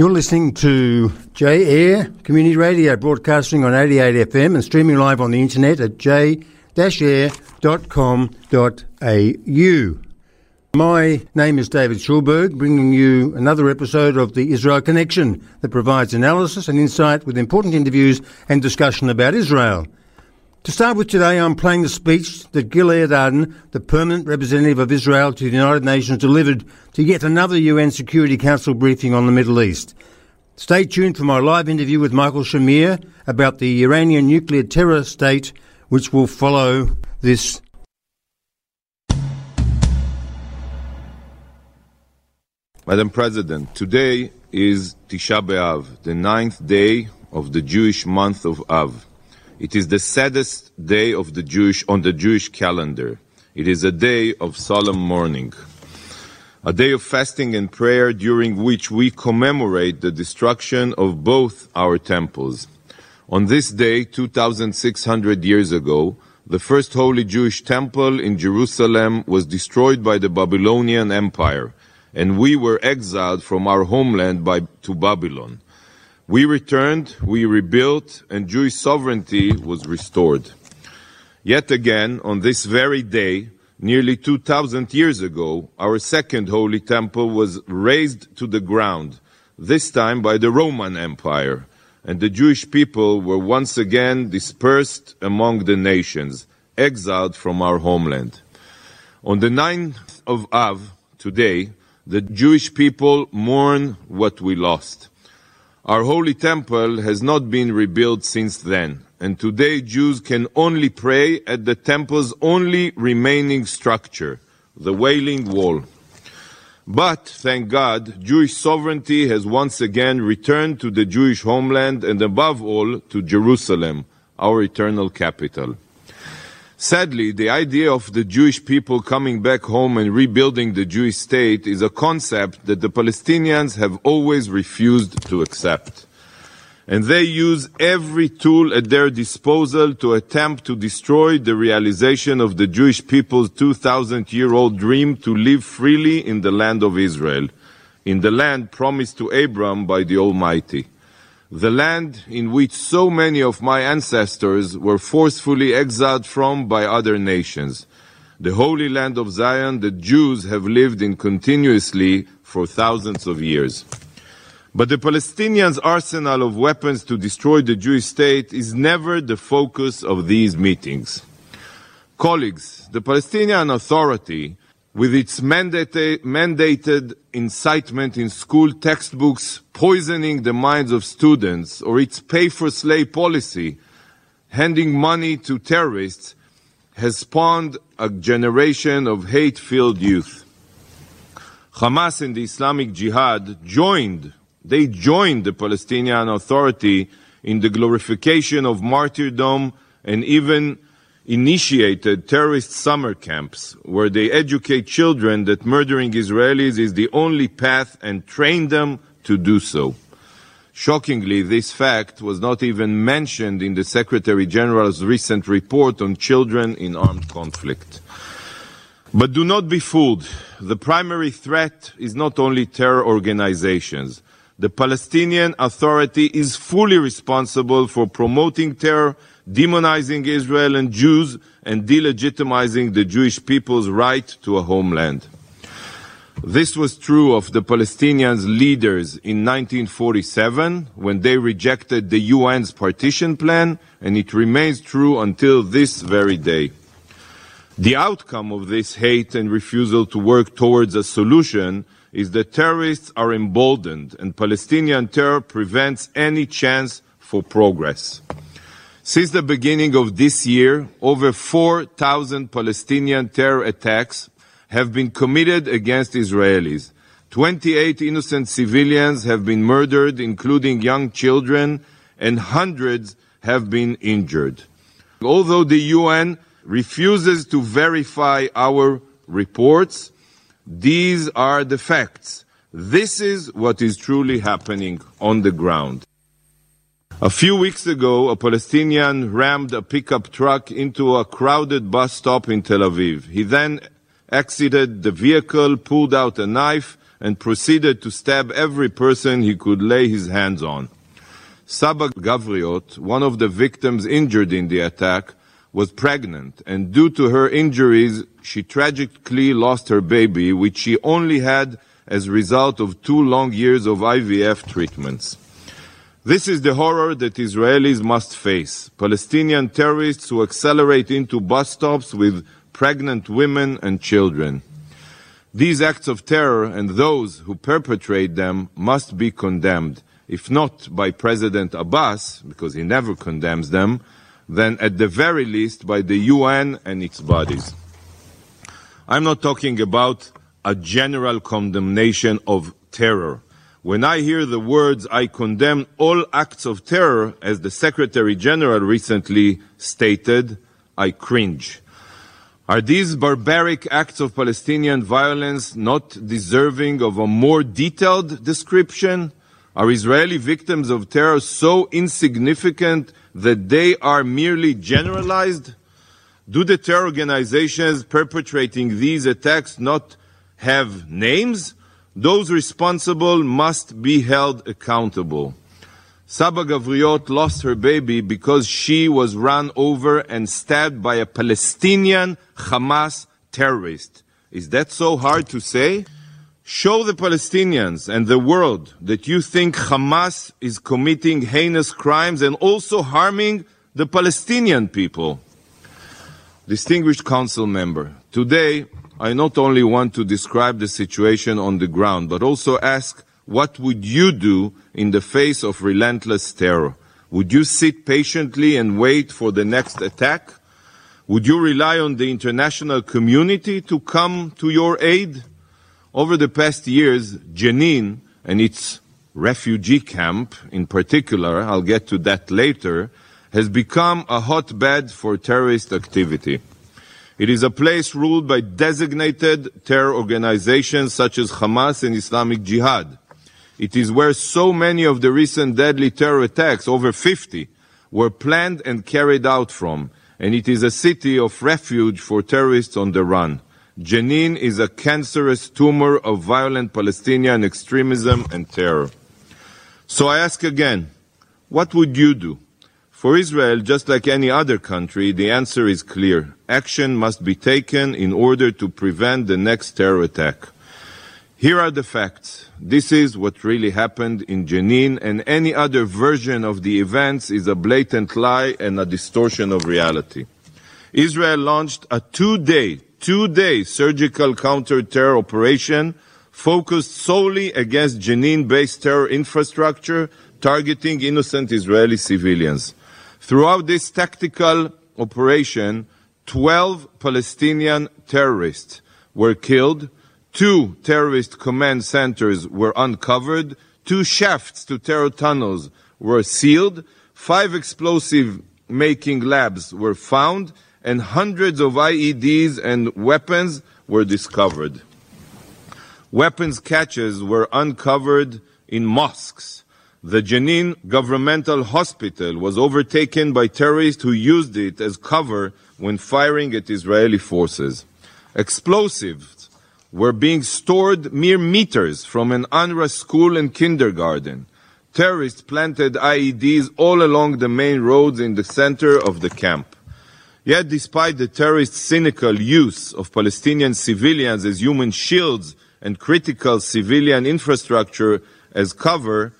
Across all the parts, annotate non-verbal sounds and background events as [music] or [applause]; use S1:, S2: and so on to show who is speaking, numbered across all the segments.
S1: You're listening to J Air Community Radio, broadcasting on 88 FM and streaming live on the internet at j-air.com.au. My name is David Schulberg, bringing you another episode of the Israel Connection that provides analysis and insight with important interviews and discussion about Israel. To start with today, I'm playing the speech that Gilad Erdan, the permanent representative of Israel to the United Nations, delivered to yet another UN Security Council briefing on the Middle East. Stay tuned for my live interview with Michael Shamir about the Iranian nuclear terror state, which will follow this.
S2: Madam President, today is Tisha B'Av, the ninth day of the Jewish month of Av. It is the saddest day of the Jewish on the Jewish calendar. It is a day of solemn mourning. A day of fasting and prayer during which we commemorate the destruction of both our temples. On this day, 2,600 years ago, the first holy Jewish temple in Jerusalem was destroyed by the Babylonian Empire, and we were exiled from our homeland by, to Babylon. We returned, we rebuilt, and Jewish sovereignty was restored. Yet again, on this very day, nearly 2,000 years ago, our second holy temple was razed to the ground, this time by the Roman Empire, and the Jewish people were once again dispersed among the nations, exiled from our homeland. On the 9th of Av, today, the Jewish people mourn what we lost. Our holy temple has not been rebuilt since then, and today Jews can only pray at the temple's only remaining structure, the Wailing Wall. But, thank God, Jewish sovereignty has once again returned to the Jewish homeland and above all to Jerusalem, our eternal capital. Sadly, the idea of the Jewish people coming back home and rebuilding the Jewish state is a concept that the Palestinians have always refused to accept. And they use every tool at their disposal to attempt to destroy the realization of the Jewish people's 2,000 year old dream to live freely in the land of Israel, in the land promised to Abram by the Almighty the land in which so many of my ancestors were forcefully exiled from by other nations, the holy land of Zion that Jews have lived in continuously for thousands of years. But the Palestinians' arsenal of weapons to destroy the Jewish state is never the focus of these meetings. Colleagues, the Palestinian Authority with its mandated, mandated incitement in school textbooks poisoning the minds of students, or its pay for slay policy handing money to terrorists, has spawned a generation of hate filled youth. Hamas and the Islamic Jihad joined, they joined the Palestinian Authority in the glorification of martyrdom and even initiated terrorist summer camps where they educate children that murdering Israelis is the only path and train them to do so. Shockingly, this fact was not even mentioned in the Secretary General's recent report on children in armed conflict. But do not be fooled. The primary threat is not only terror organizations. The Palestinian Authority is fully responsible for promoting terror demonizing Israel and Jews, and delegitimizing the Jewish people's right to a homeland. This was true of the Palestinians' leaders in 1947 when they rejected the UN's partition plan, and it remains true until this very day. The outcome of this hate and refusal to work towards a solution is that terrorists are emboldened and Palestinian terror prevents any chance for progress. Since the beginning of this year, over 4,000 Palestinian terror attacks have been committed against Israelis. 28 innocent civilians have been murdered, including young children, and hundreds have been injured. Although the UN refuses to verify our reports, these are the facts. This is what is truly happening on the ground. A few weeks ago, a Palestinian rammed a pickup truck into a crowded bus stop in Tel Aviv. He then exited the vehicle, pulled out a knife, and proceeded to stab every person he could lay his hands on. Saba Gavriot, one of the victims injured in the attack, was pregnant, and due to her injuries, she tragically lost her baby, which she only had as a result of two long years of IVF treatments. This is the horror that Israelis must face. Palestinian terrorists who accelerate into bus stops with pregnant women and children. These acts of terror and those who perpetrate them must be condemned if not by President Abbas, because he never condemns them, then at the very least by the UN and its bodies. I'm not talking about a general condemnation of terror. When I hear the words, I condemn all acts of terror, as the Secretary General recently stated, I cringe. Are these barbaric acts of Palestinian violence not deserving of a more detailed description? Are Israeli victims of terror so insignificant that they are merely generalized? Do the terror organizations perpetrating these attacks not have names? Those responsible must be held accountable. Saba Gavriot lost her baby because she was run over and stabbed by a Palestinian Hamas terrorist. Is that so hard to say? Show the Palestinians and the world that you think Hamas is committing heinous crimes and also harming the Palestinian people. Distinguished Council member, today I not only want to describe the situation on the ground, but also ask what would you do in the face of relentless terror? Would you sit patiently and wait for the next attack? Would you rely on the international community to come to your aid? Over the past years, Jenin and its refugee camp in particular, I'll get to that later, has become a hotbed for terrorist activity. It is a place ruled by designated terror organizations such as Hamas and Islamic Jihad. It is where so many of the recent deadly terror attacks, over 50, were planned and carried out from, and it is a city of refuge for terrorists on the run. Jenin is a cancerous tumor of violent Palestinian extremism and terror. So I ask again, what would you do? For Israel, just like any other country, the answer is clear. Action must be taken in order to prevent the next terror attack. Here are the facts. This is what really happened in Jenin, and any other version of the events is a blatant lie and a distortion of reality. Israel launched a two-day two-day surgical counter-terror operation focused solely against Jenin-based terror infrastructure targeting innocent Israeli civilians. Throughout this tactical operation, 12 Palestinian terrorists were killed, two terrorist command centers were uncovered, two shafts to terror tunnels were sealed, five explosive making labs were found, and hundreds of IEDs and weapons were discovered. Weapons caches were uncovered in mosques. The Jenin governmental hospital was overtaken by terrorists who used it as cover when firing at Israeli forces. Explosives were being stored mere meters from an UNRWA school and kindergarten. Terrorists planted IEDs all along the main roads in the center of the camp. Yet, despite the terrorists' cynical use of Palestinian civilians as human shields and critical civilian infrastructure as cover,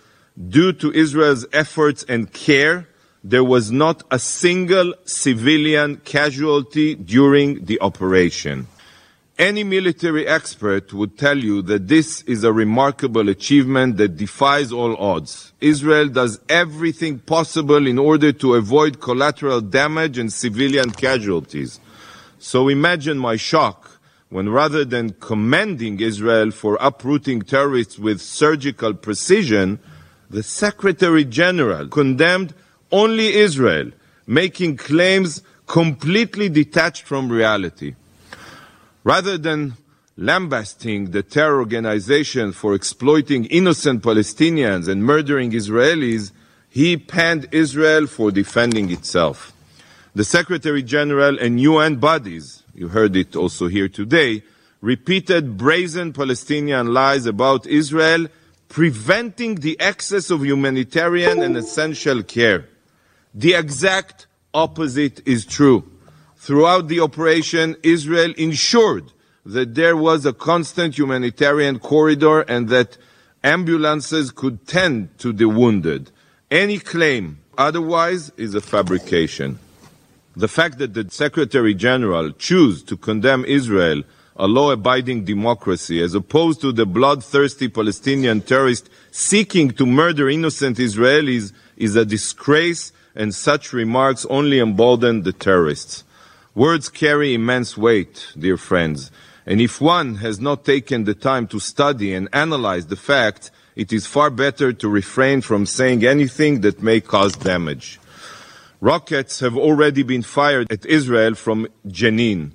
S2: due to Israel's efforts and care, there was not a single civilian casualty during the operation. Any military expert would tell you that this is a remarkable achievement that defies all odds. Israel does everything possible in order to avoid collateral damage and civilian casualties. So imagine my shock when rather than commending Israel for uprooting terrorists with surgical precision, the Secretary General condemned only Israel, making claims completely detached from reality. Rather than lambasting the terror organization for exploiting innocent Palestinians and murdering Israelis, he panned Israel for defending itself. The Secretary General and UN bodies, you heard it also here today, repeated brazen Palestinian lies about Israel preventing the access of humanitarian and essential care. The exact opposite is true. Throughout the operation, Israel ensured that there was a constant humanitarian corridor and that ambulances could tend to the wounded. Any claim otherwise is a fabrication. The fact that the Secretary General chose to condemn Israel, a law abiding democracy, as opposed to the bloodthirsty Palestinian terrorist seeking to murder innocent Israelis, is a disgrace, and such remarks only embolden the terrorists. Words carry immense weight, dear friends, and if one has not taken the time to study and analyze the facts, it is far better to refrain from saying anything that may cause damage. Rockets have already been fired at Israel from Jenin.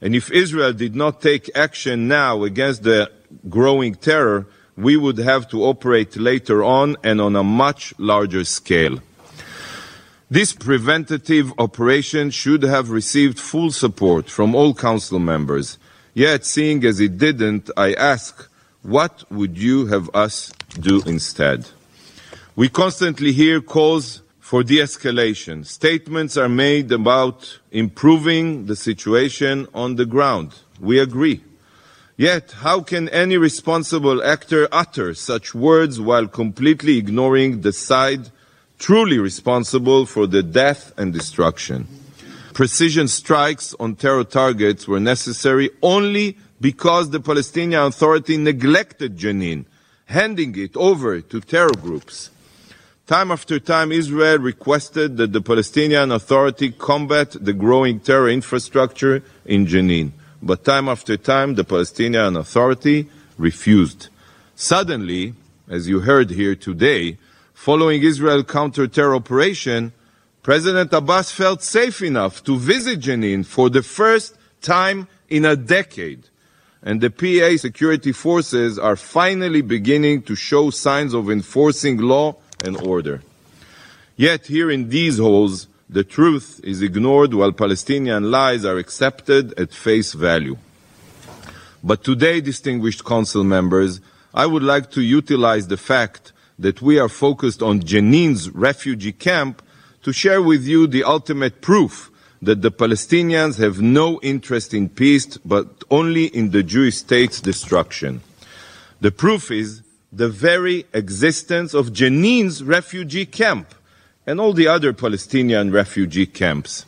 S2: And if Israel did not take action now against the growing terror, we would have to operate later on and on a much larger scale. This preventative operation should have received full support from all council members. Yet, seeing as it didn't, I ask, what would you have us do instead? We constantly hear calls for de escalation. Statements are made about improving the situation on the ground. We agree. Yet, how can any responsible actor utter such words while completely ignoring the side truly responsible for the death and destruction? Precision strikes on terror targets were necessary only because the Palestinian Authority neglected Jenin, handing it over to terror groups. Time after time, Israel requested that the Palestinian Authority combat the growing terror infrastructure in Jenin. But time after time, the Palestinian Authority refused. Suddenly, as you heard here today, following Israel's counter-terror operation, President Abbas felt safe enough to visit Jenin for the first time in a decade. And the PA security forces are finally beginning to show signs of enforcing law and order. Yet here in these halls, the truth is ignored while Palestinian lies are accepted at face value. But today, distinguished council members, I would like to utilize the fact that we are focused on Jenin's refugee camp to share with you the ultimate proof that the Palestinians have no interest in peace, but only in the Jewish state's destruction. The proof is the very existence of Jenin's refugee camp and all the other Palestinian refugee camps.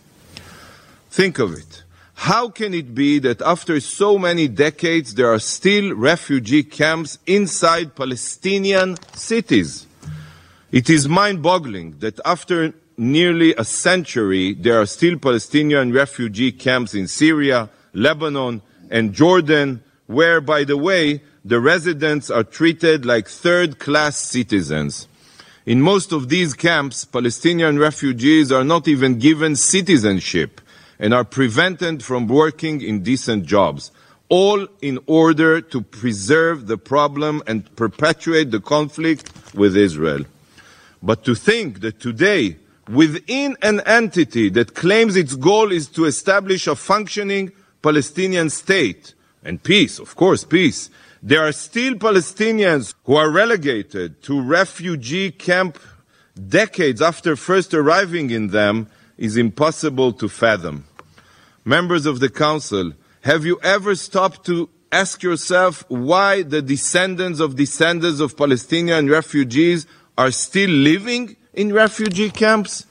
S2: Think of it. How can it be that after so many decades there are still refugee camps inside Palestinian cities? It is mind boggling that after nearly a century there are still Palestinian refugee camps in Syria, Lebanon, and Jordan, where, by the way, the residents are treated like third class citizens. In most of these camps, Palestinian refugees are not even given citizenship and are prevented from working in decent jobs, all in order to preserve the problem and perpetuate the conflict with Israel. But to think that today, within an entity that claims its goal is to establish a functioning Palestinian state, and peace, of course, peace, there are still Palestinians who are relegated to refugee camp decades after first arriving in them is impossible to fathom. Members of the Council, have you ever stopped to ask yourself why the descendants of descendants of Palestinian refugees are still living in refugee camps?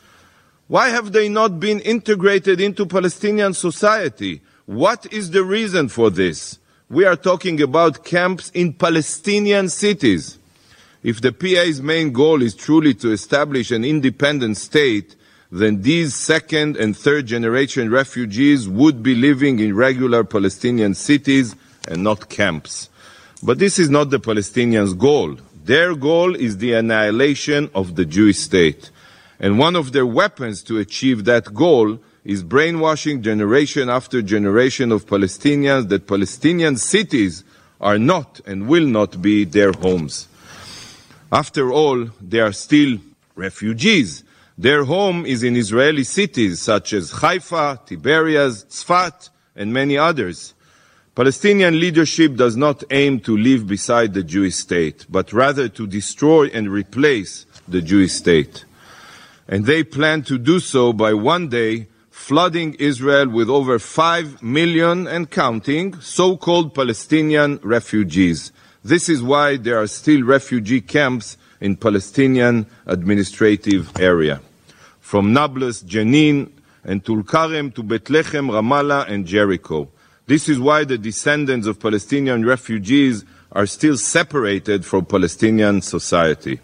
S2: Why have they not been integrated into Palestinian society? What is the reason for this? We are talking about camps in Palestinian cities. If the PA's main goal is truly to establish an independent state, then these second and third generation refugees would be living in regular Palestinian cities and not camps. But this is not the Palestinians' goal. Their goal is the annihilation of the Jewish state. And one of their weapons to achieve that goal is brainwashing generation after generation of Palestinians that Palestinian cities are not and will not be their homes. After all, they are still refugees. Their home is in Israeli cities such as Haifa, Tiberias, Tzfat, and many others. Palestinian leadership does not aim to live beside the Jewish state, but rather to destroy and replace the Jewish state. And they plan to do so by one day flooding Israel with over 5 million and counting so-called Palestinian refugees. This is why there are still refugee camps in Palestinian administrative area. From Nablus, Jenin, and Tulkarem to Bethlehem, Ramallah, and Jericho. This is why the descendants of Palestinian refugees are still separated from Palestinian society.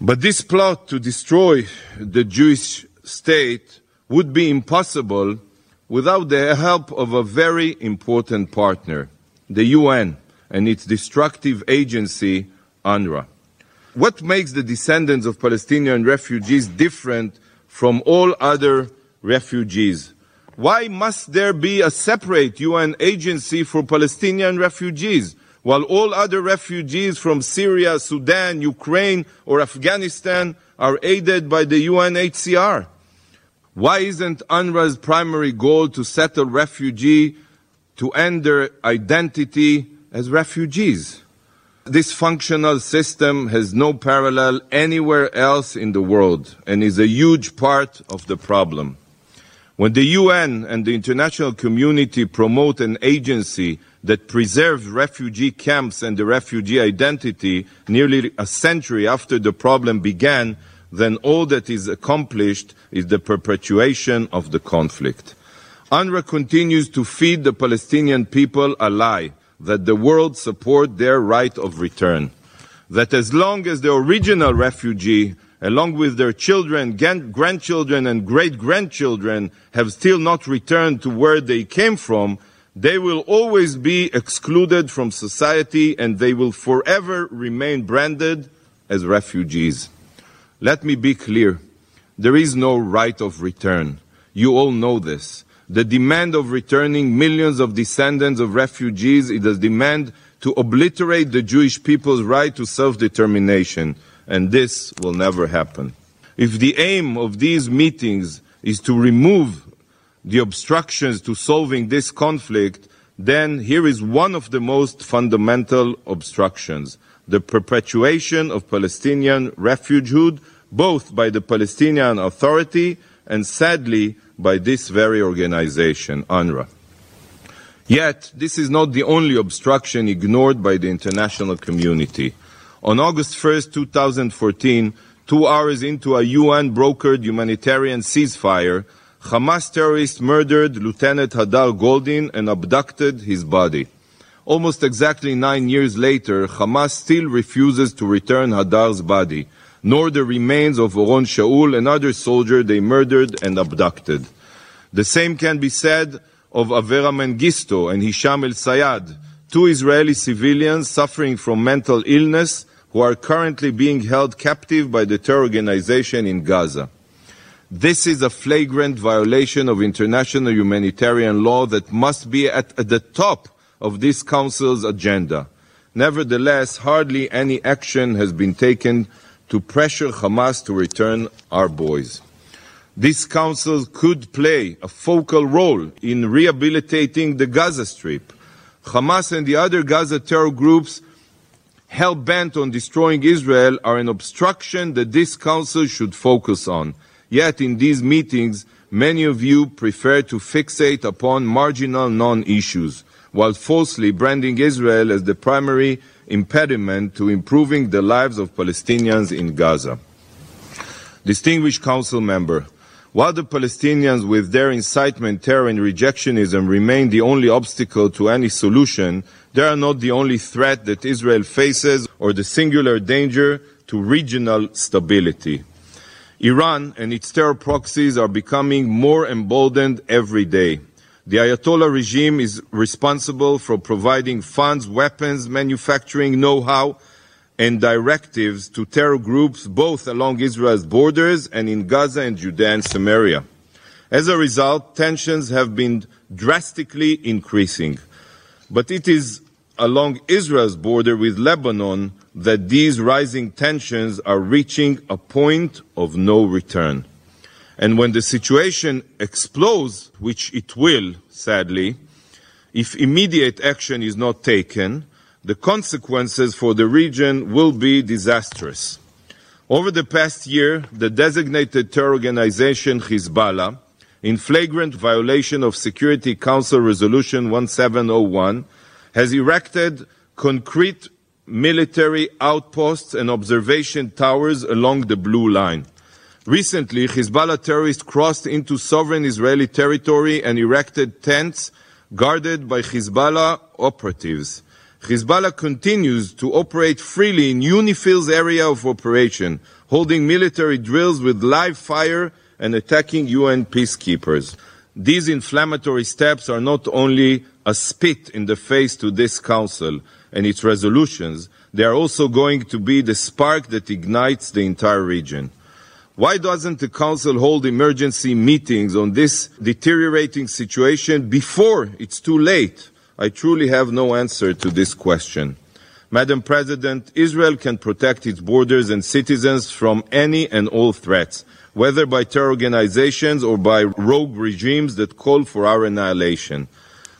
S2: But this plot to destroy the Jewish state would be impossible without the help of a very important partner, the UN and its destructive agency, UNRWA. What makes the descendants of Palestinian refugees different from all other refugees? Why must there be a separate UN agency for Palestinian refugees, while all other refugees from Syria, Sudan, Ukraine, or Afghanistan are aided by the UNHCR? Why isn't UNRWA's primary goal to settle refugees to end their identity as refugees? This functional system has no parallel anywhere else in the world and is a huge part of the problem. When the UN and the international community promote an agency that preserves refugee camps and the refugee identity nearly a century after the problem began, then all that is accomplished is the perpetuation of the conflict. UNRWA continues to feed the Palestinian people a lie that the world support their right of return. That as long as the original refugee along with their children, grandchildren, and great grandchildren, have still not returned to where they came from, they will always be excluded from society and they will forever remain branded as refugees. Let me be clear. There is no right of return. You all know this. The demand of returning millions of descendants of refugees is a demand to obliterate the Jewish people's right to self-determination and this will never happen. If the aim of these meetings is to remove the obstructions to solving this conflict, then here is one of the most fundamental obstructions the perpetuation of Palestinian refugehood, both by the Palestinian Authority and sadly by this very organization, UNRWA. Yet, this is not the only obstruction ignored by the international community. On August 1st, 2014, two hours into a UN brokered humanitarian ceasefire, Hamas terrorists murdered Lieutenant Hadar Goldin and abducted his body. Almost exactly nine years later, Hamas still refuses to return Hadar's body, nor the remains of Oron Shaul, another soldier they murdered and abducted. The same can be said of Avera Mengistu and Hisham El Sayed, two Israeli civilians suffering from mental illness who are currently being held captive by the terror organization in Gaza. This is a flagrant violation of international humanitarian law that must be at, at the top of this Council's agenda. Nevertheless, hardly any action has been taken to pressure Hamas to return our boys. This Council could play a focal role in rehabilitating the Gaza Strip. Hamas and the other Gaza terror groups hell bent on destroying Israel are an obstruction that this council should focus on. Yet in these meetings, many of you prefer to fixate upon marginal non-issues, while falsely branding Israel as the primary impediment to improving the lives of Palestinians in Gaza. Distinguished Council member, while the Palestinians with their incitement, terror and rejectionism remain the only obstacle to any solution, they are not the only threat that Israel faces or the singular danger to regional stability. Iran and its terror proxies are becoming more emboldened every day. The Ayatollah regime is responsible for providing funds, weapons, manufacturing know-how, and directives to terror groups both along Israel's borders and in Gaza and Judea and Samaria. As a result, tensions have been drastically increasing. But it is along Israel's border with Lebanon that these rising tensions are reaching a point of no return. And when the situation explodes, which it will, sadly, If immediate action is not taken, the consequences for the region will be disastrous. Over the past year, the designated terror organization Hezbollah, in flagrant violation of Security Council Resolution 1701, has erected concrete military outposts and observation towers along the Blue Line. Recently, Hezbollah terrorists crossed into sovereign Israeli territory and erected tents guarded by Hezbollah operatives. Hezbollah continues to operate freely in UNIFIL's area of operation, holding military drills with live fire and attacking UN peacekeepers. These inflammatory steps are not only a spit in the face to this council and its resolutions, they are also going to be the spark that ignites the entire region. Why doesn't the Council hold emergency meetings on this deteriorating situation before it's too late? I truly have no answer to this question. Madam President, Israel can protect its borders and citizens from any and all threats, whether by terror organizations or by rogue regimes that call for our annihilation.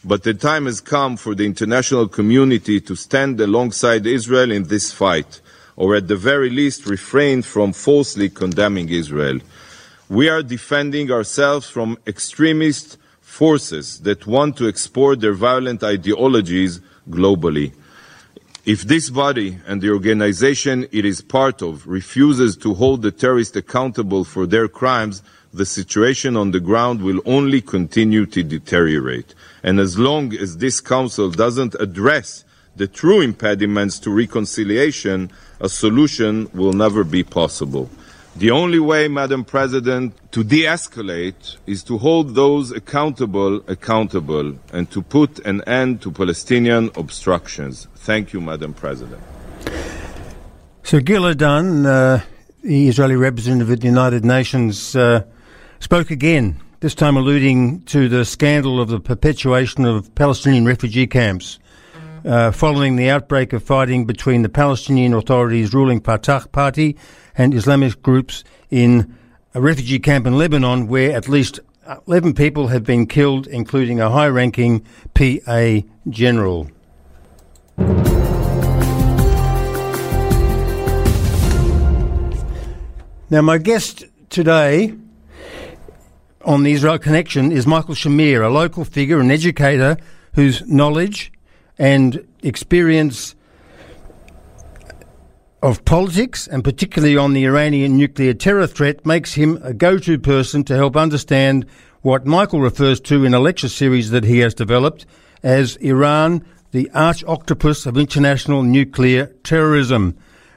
S2: But the time has come for the international community to stand alongside Israel in this fight, or at the very least refrain from falsely condemning Israel. We are defending ourselves from extremist forces that want to export their violent ideologies globally. If this body and the organization it is part of refuses to hold the terrorists accountable for their crimes, the situation on the ground will only continue to deteriorate. And as long as this Council doesn't address the true impediments to reconciliation, a solution will never be possible. The only way, Madam President, to de escalate is to hold those accountable accountable and to put an end to Palestinian obstructions. Thank you, Madam President.
S1: So Gil uh, the Israeli representative at the United Nations, uh, spoke again, this time alluding to the scandal of the perpetuation of Palestinian refugee camps. Uh, following the outbreak of fighting between the Palestinian Authority's ruling Fatah party and Islamist groups in a refugee camp in Lebanon, where at least 11 people have been killed, including a high ranking PA general. Now, my guest today on the Israel Connection is Michael Shamir, a local figure, and educator whose knowledge and experience of politics, and particularly on the Iranian nuclear terror threat, makes him a go to person to help understand what Michael refers to in a lecture series that he has developed as Iran, the arch octopus of international nuclear terrorism.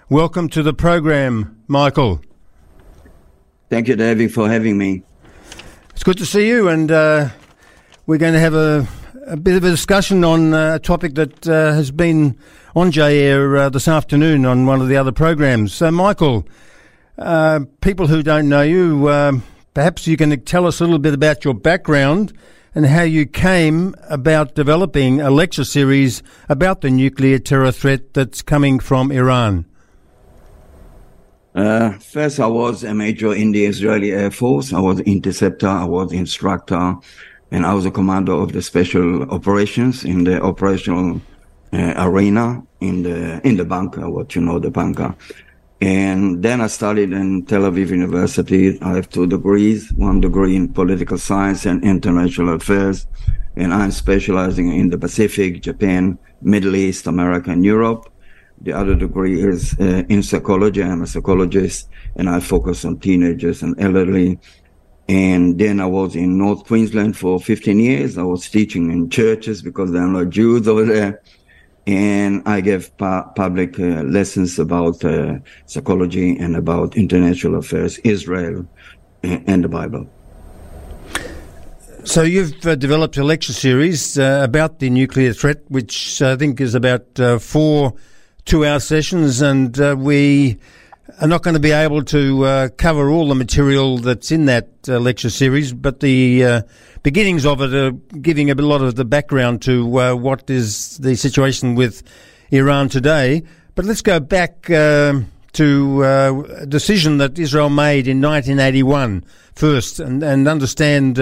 S1: Welcome to the program, Michael.
S3: Thank you, David, for having me.
S1: It's good to see you, and uh, we're going to have a, a, bit of a discussion on uh, a topic that uh, has been on J Air uh, this afternoon on one of the other programs. So, Michael, uh, people who don't know you, um, perhaps you can tell us a little bit about your background and how you came about developing a lecture series about the nuclear terror threat that's coming from Iran.
S3: Uh, first, I was a major in the Israeli Air Force. I was interceptor, I was instructor, and I was a commander of the special operations in the operational uh, arena in the in the bunker, what you know, the bunker. And then I studied in Tel Aviv University. I have two degrees, one degree in political science and international affairs. And I'm specializing in the Pacific, Japan, Middle East, America, and Europe. The other degree is uh, in psychology. I'm a psychologist and I focus on teenagers and elderly. And then I was in North Queensland for 15 years. I was teaching in churches because there are no Jews over there. And I gave pu- public uh, lessons about uh, psychology and about international affairs, Israel, and the Bible.
S1: So you've uh, developed a lecture series uh, about the nuclear threat, which I think is about uh, four two-hour sessions, and uh, we are not going to be able to uh, cover all the material that's in that uh, lecture series, but the uh, beginnings of it are giving a lot of the background to uh, what is the situation with Iran today. But let's go back uh, to a decision that Israel made in 1981 first and, and understand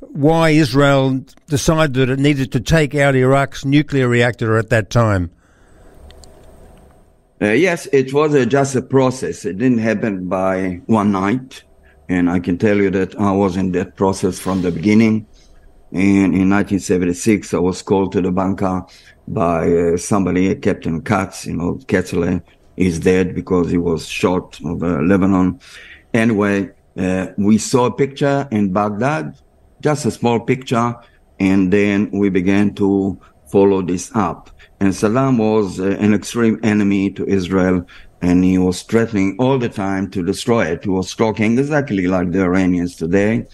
S1: why Israel decided that it needed to take out Iraq's nuclear reactor at that time?
S3: Uh, yes, it was uh, just a process. It didn't happen by one night. And I can tell you that I was in that process from the beginning. And in 1976, I was called to the bunker by uh, somebody, Captain Katz, you know, Ketzler is dead because he was shot over Lebanon. Anyway, uh, we saw a picture in Baghdad, just a small picture, and then we began to follow this up. And Saddam was uh, an extreme enemy to Israel, and he was threatening all the time to destroy it. He was talking exactly like the Iranians today.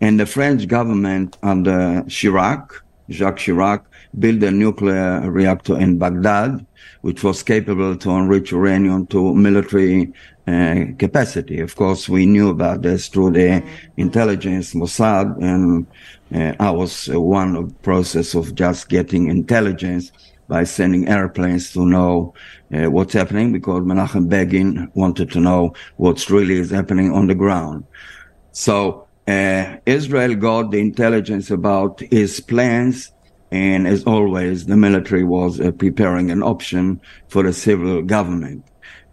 S3: And the French government under Chirac, Jacques Chirac, built a nuclear reactor in Baghdad, which was capable to enrich uranium to military uh, capacity. Of course, we knew about this through the intelligence Mossad, and uh, I was uh, one of the process of just getting intelligence by sending airplanes to know uh, what's happening because Menachem Begin wanted to know what's really is happening on the ground. So uh, Israel got the intelligence about his plans and as always, the military was uh, preparing an option for the civil government.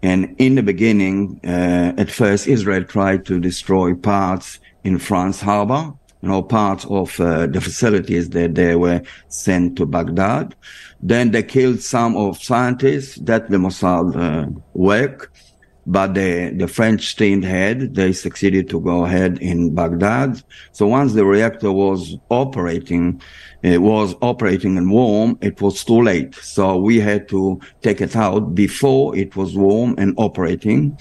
S3: And in the beginning, uh, at first, Israel tried to destroy parts in France harbor, you know, parts of uh, the facilities that they were sent to Baghdad. Then they killed some of scientists that the Mossad uh, work but the, the French team had, They succeeded to go ahead in Baghdad. So once the reactor was operating, it was operating and warm, it was too late. So we had to take it out before it was warm and operating.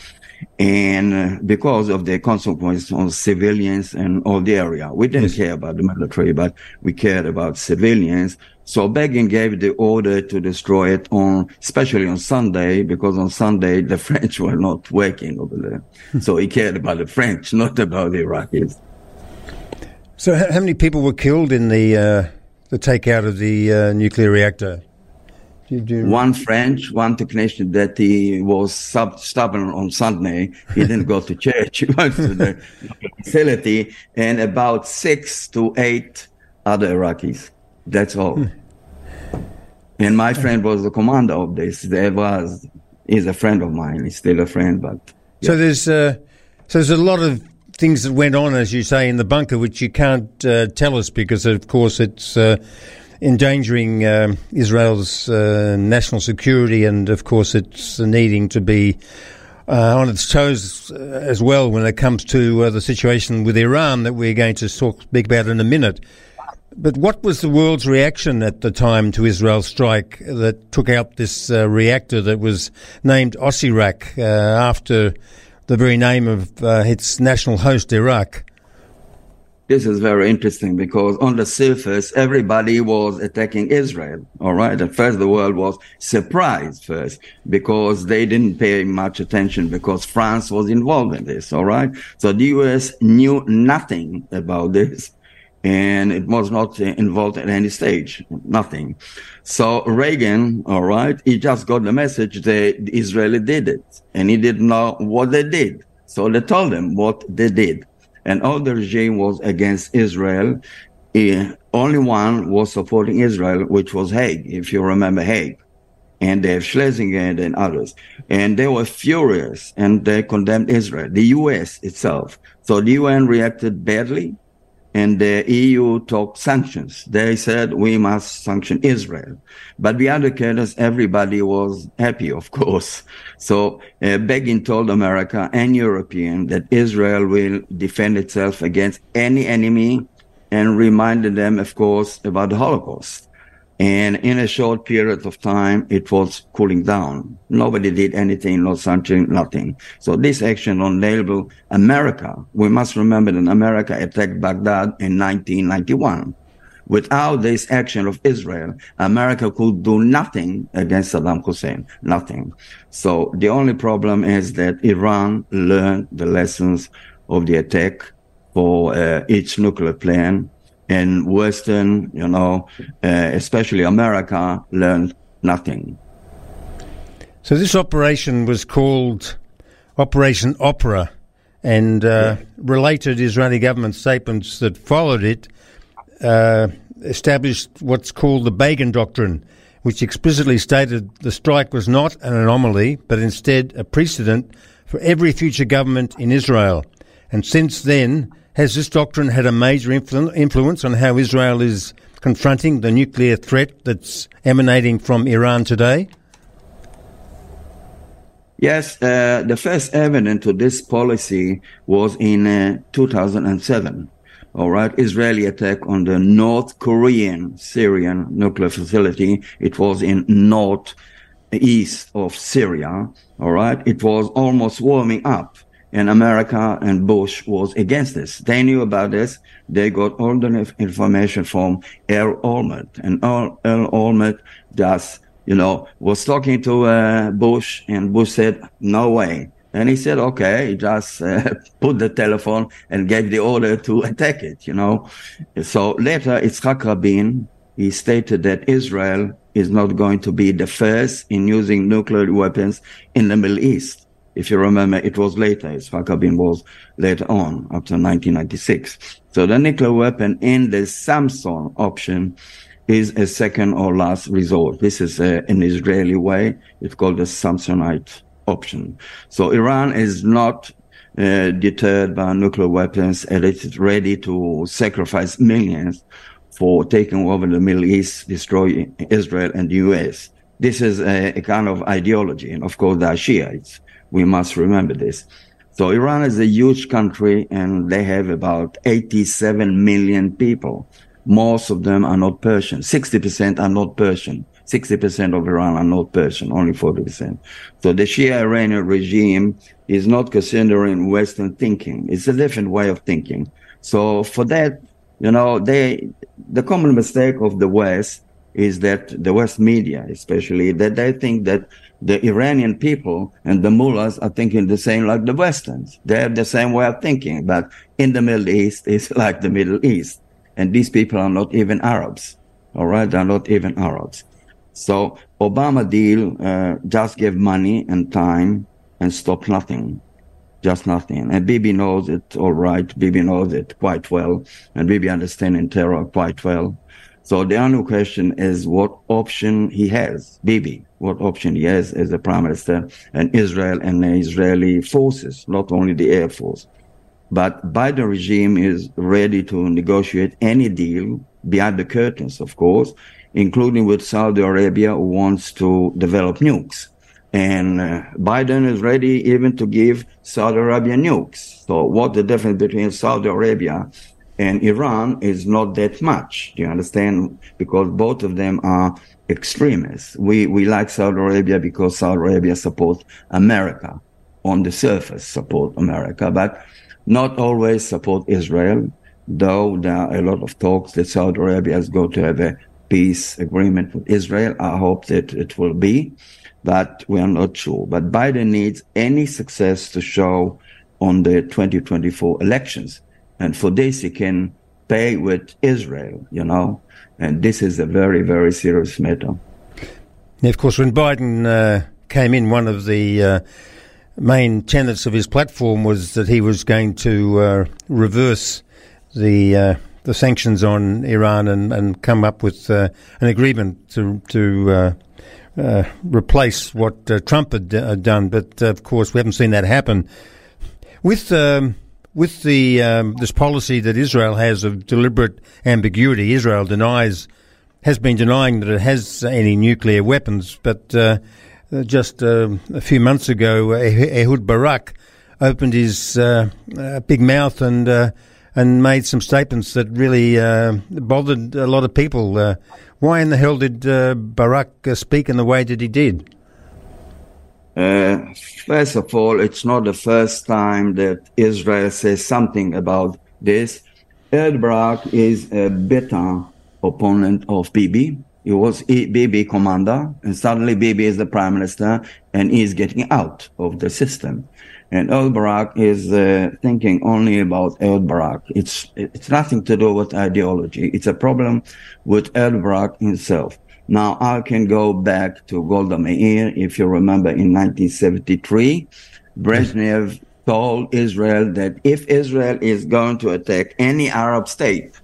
S3: And uh, because of the consequences on civilians and all the area, we didn't yes. care about the military, but we cared about civilians. So Begin gave the order to destroy it on, especially on Sunday, because on Sunday the [laughs] French were not working over there. so he cared about the French, not about the Iraqis.
S1: So how many people were killed in the uh, the takeout of the uh, nuclear reactor?
S3: one French, one technician that he was sub- stubborn on Sunday. He didn't go to church. [laughs] He went to the [laughs] facility and about six to eight other Iraqis. That's all. Hmm. And my friend was the commander of this. There was, he's a friend of mine. He's still a friend, but.
S1: Yeah. So there's, uh, so there's a lot of things that went on, as you say, in the bunker, which you can't uh, tell us because, of course, it's uh, endangering um, Israel's uh, national security, and of course, it's needing to be uh, on its toes uh, as well when it comes to uh, the situation with Iran that we're going to talk, speak about in a minute. But what was the world's reaction at the time to Israel's strike that took out this uh, reactor that was named Osirak uh, after the very name of uh, its national host, Iraq?
S3: This is very interesting because on the surface, everybody was attacking Israel. All right. At first, the world was surprised first because they didn't pay much attention because France was involved in this. All right. So the U.S. knew nothing about this and it was not involved at any stage, nothing. So Reagan, all right, he just got the message that Israeli did it and he didn't know what they did. So they told him what they did. And all the regime was against Israel. He, only one was supporting Israel, which was Haig, if you remember Haig. And have Schlesinger and others. And they were furious and they condemned Israel, the US itself. So the UN reacted badly and the EU took sanctions. They said we must sanction Israel. But the other cases, everybody was happy, of [laughs] course. So uh, Begin told America and European that Israel will defend itself against any enemy and reminded them, of course, about the Holocaust. And in a short period of time, it was cooling down. Nobody did anything, no sanctioning, nothing. So this action enabled America. We must remember that America attacked Baghdad in 1991. Without this action of Israel, America could do nothing against Saddam Hussein. Nothing. So the only problem is that Iran learned the lessons of the attack for uh, its nuclear plan and Western, you know, uh, especially America, learned nothing.
S1: So this operation was called Operation Opera, and uh, yeah. related Israeli government statements that followed it uh, established what's called the Begin Doctrine, which explicitly stated the strike was not an anomaly, but instead a precedent for every future government in Israel. And since then, has this doctrine had a major influ- influence on how Israel is confronting the nuclear threat that's emanating from Iran today?
S3: Yes, uh, the first evidence to this policy was in uh, 2007. All right, Israeli attack on the North Korean Syrian nuclear facility. It was in northeast of Syria. All right, it was almost warming up and America and Bush was against this. They knew about this. They got all the information from Ehud Olmert, and Ehud, Olmert just, you know, was talking to uh, Bush, and Bush said, "No way." And he said, "Okay." Just uh, [laughs] put the telephone and gave the order to attack it. You know. So later, Yitzhak Rabin he stated that Israel is not going to be the first in using nuclear weapons in the Middle East if you remember, it was later. Yitzhak Rabin was later on, after 1996. So the nuclear weapon in the Samson option is a second or last resort. This is a, an Israeli way. It's called the Samsonite option. So Iran is not uh, deterred by nuclear weapons and it is ready to sacrifice millions for taking over the Middle East, destroy Israel and the US. This is a, a kind of ideology. And of course, are Shiites. We must remember this. So Iran is a huge country and they have about 87 million people. Most of them are not Persian. 60% are not Persian. 60% of Iran are not Persian, only 40%. So the Shia Iranian regime is not considering Western thinking. It's a different way of thinking. So for that, you know, they, the common mistake of the West is that the West media, especially, that they think that the Iranian people and the mullahs are thinking the same like the Westerns. They have the same way of thinking, but in the Middle East, [laughs] it's like the Middle East. And these people are not even Arabs. All right. They're not even Arabs. So Obama deal, uh, just gave money and time and stop nothing. Just nothing. And Bibi knows it all right. Bibi knows it quite well. And Bibi understands terror quite well. So the only question is what option he has, Bibi, what option he has as a prime minister and Israel and the Israeli forces, not only the air force. But Biden regime is ready to negotiate any deal behind the curtains, of course, including with Saudi Arabia who wants to develop nukes. And uh, Biden is ready even to give Saudi Arabia nukes. So what the difference between Saudi Arabia and Iran is not that much. Do you understand? Because both of them are extremists. We we like Saudi Arabia because Saudi Arabia supports America on the surface, support America, but not always support Israel. Though there are a lot of talks that Saudi Arabia is going to have a peace agreement with Israel. I hope that it will be, but we are not sure. But Biden needs any success to show on the 2024 elections and for this, he can pay with Israel, you know. And this is a very, very serious matter.
S1: Now, of course, when Biden uh, came in, one of the uh, main tenets of his platform was that he was going to uh, reverse the uh, the sanctions on Iran and, and come up with uh, an agreement to to uh, replace what Trump had d- done. But of course, we haven't seen that happen. With um, with the um, this policy that Israel has of deliberate ambiguity, Israel denies has been denying that it has any nuclear weapons, but uh, just uh, a few months ago, Ehud Barak opened his uh, big mouth and uh, and made some statements that really uh, bothered a lot of people. Uh, why in the hell did Barak speak in the way that he did?
S3: Uh, first of all, it's not the first time that Israel says something about this. Ehud Barak is a bitter opponent of Bibi. He was Bibi commander, and suddenly Bibi is the prime minister, and he's getting out of the system. And Ehud Barak is uh, thinking only about Ehud Barak. It's it's nothing to do with ideology. It's a problem with Ehud Barak himself. Now I can go back to Golda Meir. If you remember in 1973, Brezhnev told Israel that if Israel is going to attack any Arab state,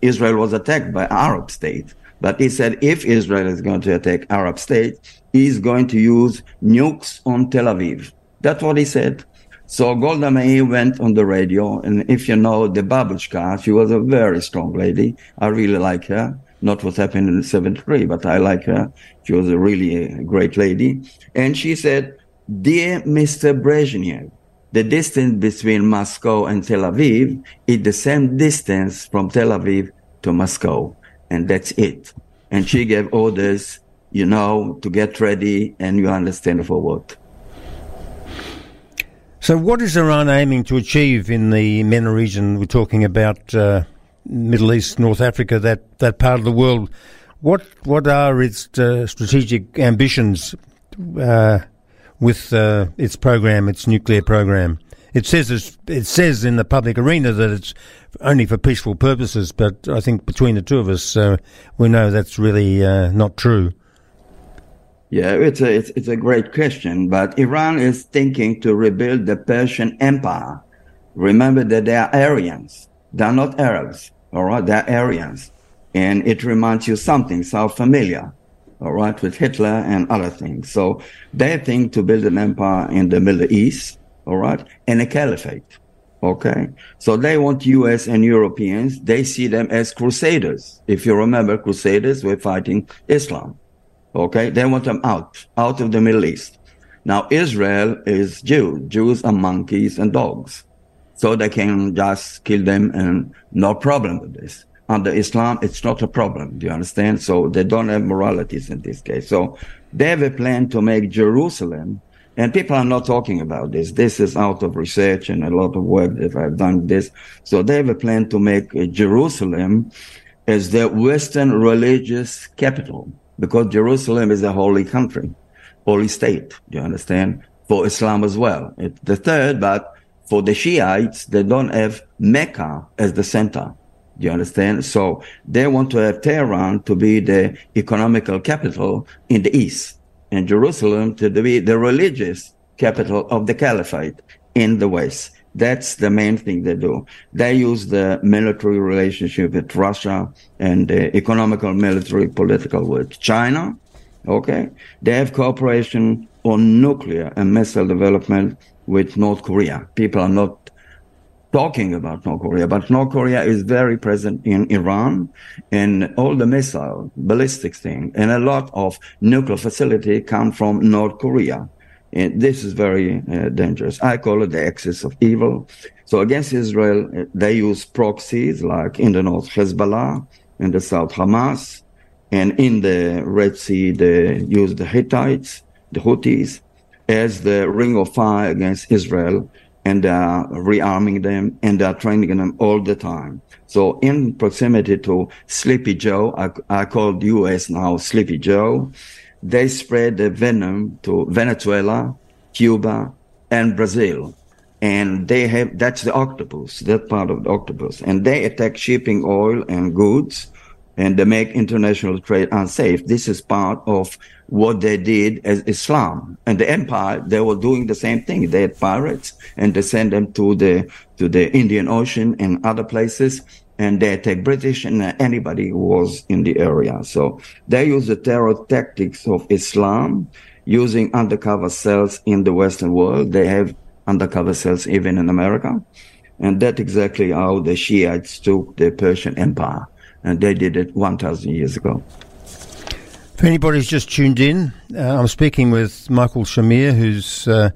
S3: Israel was attacked by Arab state. But he said if Israel is going to attack Arab state, he's going to use nukes on Tel Aviv. That's what he said. So Golda Meir went on the radio, and if you know the babushka, she was a very strong lady. I really like her. Not what happened in 73, but I like her. She was a really a great lady. And she said, Dear Mr. Brezhnev, the distance between Moscow and Tel Aviv is the same distance from Tel Aviv to Moscow. And that's it. And she gave orders, you know, to get ready, and you understand for what.
S1: So, what is Iran aiming to achieve in the MENA region? We're talking about uh, Middle East, North Africa, that, that part of the world. What what are its uh, strategic ambitions uh, with uh, its program, its nuclear program? It says it says in the public arena that it's only for peaceful purposes, but I think between the two of us, uh, we know that's really uh, not true.
S3: Yeah, it's a it's, it's a great question, but Iran is thinking to rebuild the Persian Empire. Remember that they are Aryans; they're not Arabs. All right, they're Aryans, and it reminds you something so familiar. All right, with Hitler and other things. So they think to build an empire in the Middle East. All right, and a caliphate. Okay. So they want US and Europeans. They see them as crusaders. If you remember, crusaders were fighting Islam. Okay. They want them out, out of the Middle East. Now, Israel is Jew. Jews are monkeys and dogs. So they can just kill them and no problem with this. Under Islam, it's not a problem. Do you understand? So they don't have moralities in this case. So they have a plan to make Jerusalem and people are not talking about this. This is out of research and a lot of work that I've done this. So they have a plan to make uh, Jerusalem as the Western religious capital because Jerusalem is a holy country, holy state. Do you understand? For Islam as well. It's the third, but for the Shiites, they don't have Mecca as the center. Do you understand? So they want to have Tehran to be the economical capital in the East and Jerusalem to be the religious capital of the caliphate in the West. That's the main thing they do. They use the military relationship with Russia and the economical, military, political with China. Okay. They have cooperation on nuclear and missile development with North Korea. People are not talking about North Korea, but North Korea is very present in Iran and all the missile ballistic thing and a lot of nuclear facility come from North Korea. And this is very uh, dangerous. I call it the axis of evil. So against Israel, uh, they use proxies like in the north Hezbollah, in the south Hamas, and in the Red Sea they use the Hittites, the Houthis, as the ring of fire against Israel and uh, rearming them and uh, training them all the time. So in proximity to Sleepy Joe, I, I called U.S. now Sleepy Joe, they spread the venom to Venezuela, Cuba, and Brazil. And they have, that's the octopus, that part of the octopus. And they attack shipping oil and goods and they make international trade unsafe. This is part of what they did as Islam and the empire. They were doing the same thing. They had pirates and they sent them to the to the Indian Ocean and other places, and they attacked British and anybody who was in the area. So they use the terror tactics of Islam, using undercover cells in the Western world. They have undercover cells even in America, and that's exactly how the Shiites took the Persian Empire, and they did it 1,000 years ago.
S1: If anybody's just tuned in, uh, I'm speaking with Michael Shamir, who's uh,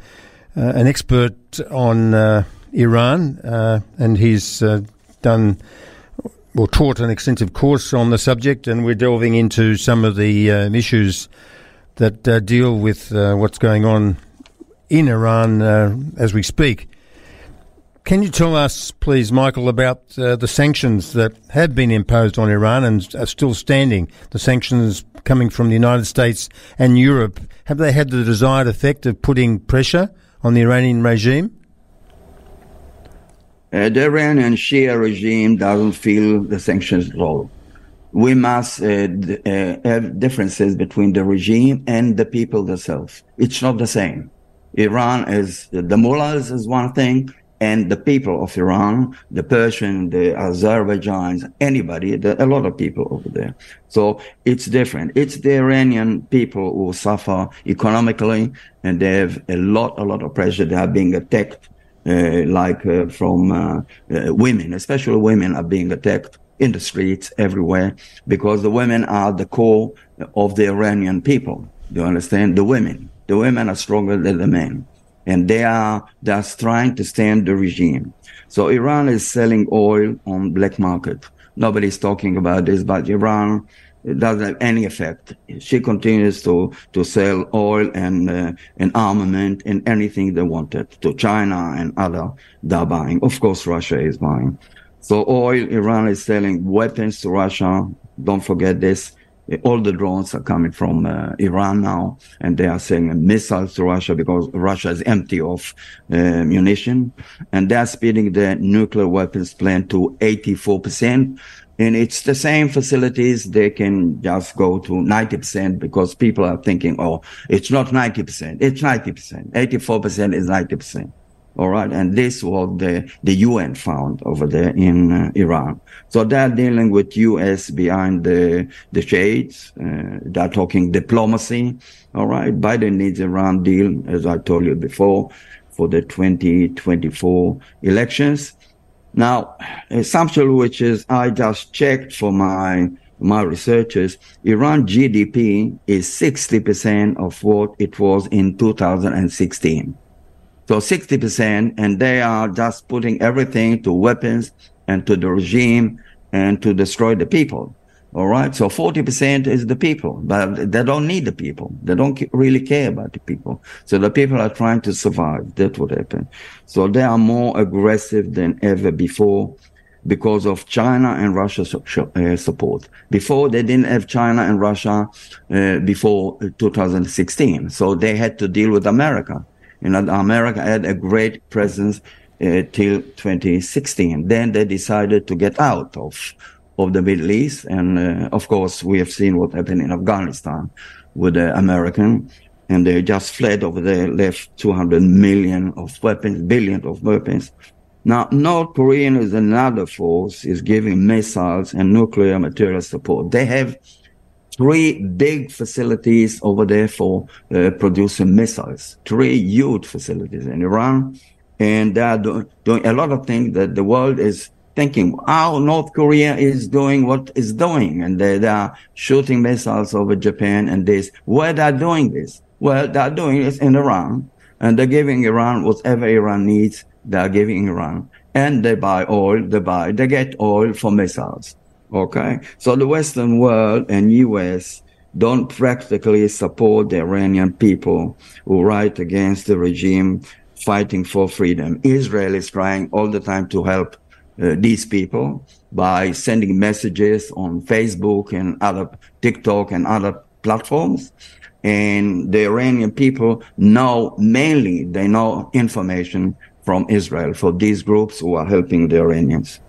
S1: uh, an expert on uh, Iran, uh, and he's uh, done or taught an extensive course on the subject, and we're delving into some of the issues that deal with what's going on in Iran as we speak. Can you tell us, please, Michael, about uh, the sanctions that have been imposed on Iran and are still standing? The sanctions coming from the United States and Europe, have they had the desired effect of putting pressure on the Iranian regime?
S3: Uh, the Iranian Shia regime doesn't feel the sanctions at all. We must uh, d- uh, have differences between the regime and the people themselves. It's not the same. Iran is the mullahs is one thing, and the people of Iran, the Persian, the Azerbaijanis, anybody, there a lot of people over there. So it's different. It's the Iranian people who suffer economically and they have a lot, a lot of pressure. They are being attacked, uh, like uh, from uh, uh women, especially women are being attacked in the streets everywhere because the women are the core of the Iranian people. Do you understand? The women. The women are stronger than the men and they are just trying to stand the regime. So Iran is selling oil on black market. Nobody's talking about this, but Iran doesn't have any effect. She continues to to sell oil and uh, and armament and anything they wanted to China and other. They're buying. Of course, Russia is buying. So oil, Iran is selling weapons to Russia. Don't forget this all the drones are coming from uh, Iran now, and they are sending missiles to Russia because Russia is empty of uh, munition, and they're speeding the nuclear weapons plant to 84%. And it's the same facilities. They can just go to 90% because people are thinking, oh, it's not 90%. It's 90%. 84% is 90%. All right. And this was the, the UN found over there in uh, Iran. So they're dealing with US behind the, the shades. Uh, they're talking diplomacy. All right. Biden needs Iran deal, as I told you before, for the 2024 elections. Now, assumption which is I just checked for my my researchers, Iran GDP is 60% of what it was in 2016. So 60%, and they are just putting everything to weapons and to the regime and to destroy the people. All right. So 40% is the people, but they don't need the people. They don't really care about the people. So the people are trying to survive. That's what happened. So they are more aggressive than ever before because of China and Russia uh, support. Before they didn't have China and Russia uh, before 2016. So they had to deal with America. You know, America had a great presence uh, till 2016. Then they decided to get out of of the Middle East, and uh, of course, we have seen what happened in Afghanistan with the American, and they just fled over there, left 200 million of weapons, billion of weapons. Now, North Korea is another force, is giving missiles and nuclear material support. They have three big facilities over there for uh, producing missiles, three huge facilities in Iran. And they are do- doing a lot of things that the world is thinking how North Korea is doing what is doing. And they, they are shooting missiles over Japan and this. Where they're doing this? Well, they're doing this in Iran and they're giving Iran whatever Iran needs. They're giving Iran and they buy oil. They buy, they get oil for missiles. Okay. So the Western world and US don't practically support the Iranian people who fight against the regime fighting for freedom. Israel is trying all the time to help uh, these people by sending messages on Facebook and other TikTok and other platforms. And the Iranian people know mainly, they know information from Israel for these groups who are helping the Iranians.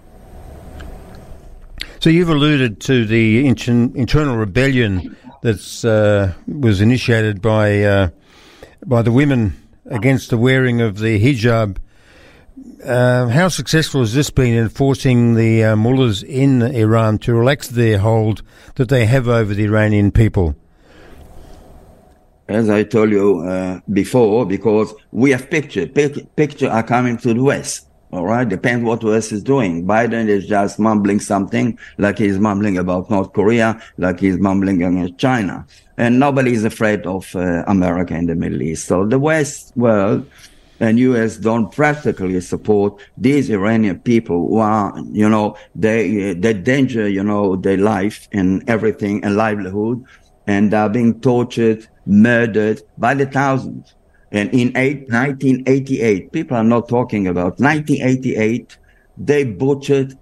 S1: So you've alluded to the internal rebellion that uh, was initiated by uh, by the women against the wearing of the hijab. Uh, how successful has this been in forcing the uh, mullahs in Iran to relax their hold that they have over the Iranian people?
S3: As I told you uh, before, because we have pictures, pictures are coming to the West. All right. Depends what US is doing. Biden is just mumbling something like he's mumbling about North Korea, like he's mumbling against China. And nobody is afraid of uh, America in the Middle East. So the West world and US don't practically support these Iranian people who are, you know, they, they danger, you know, their life and everything and livelihood and are being tortured, murdered by the thousands. And in eight, 1988, people are not talking about 1988, they butchered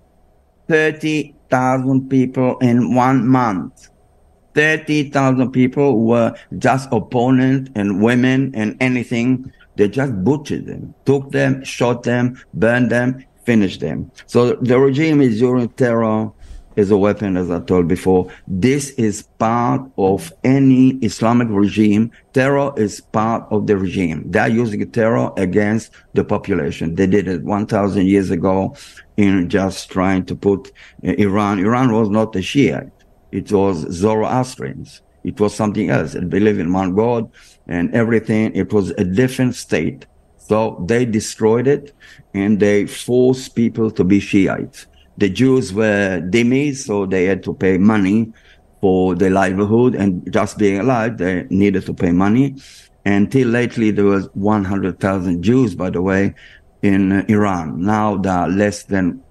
S3: 30,000 people in one month. 30,000 people were just opponents and women and anything. They just butchered them, took them, shot them, burned them, finished them. So the regime is using terror as a weapon, as I told before. This is part of any Islamic regime. Terror is part of the regime. They're using terror against the population. They did it 1,000 years ago in just trying to put uh, Iran. Iran was not a Shiite. It was Zoroastrians. It was something else. It believed in one God and everything. It was a different state. So they destroyed it and they forced people to be Shiites. The Jews were dhimmis, so they had to pay money for their livelihood and just being alive, they needed to pay money. Until lately, there was 100,000 Jews, by the way, in uh, Iran. Now there are less than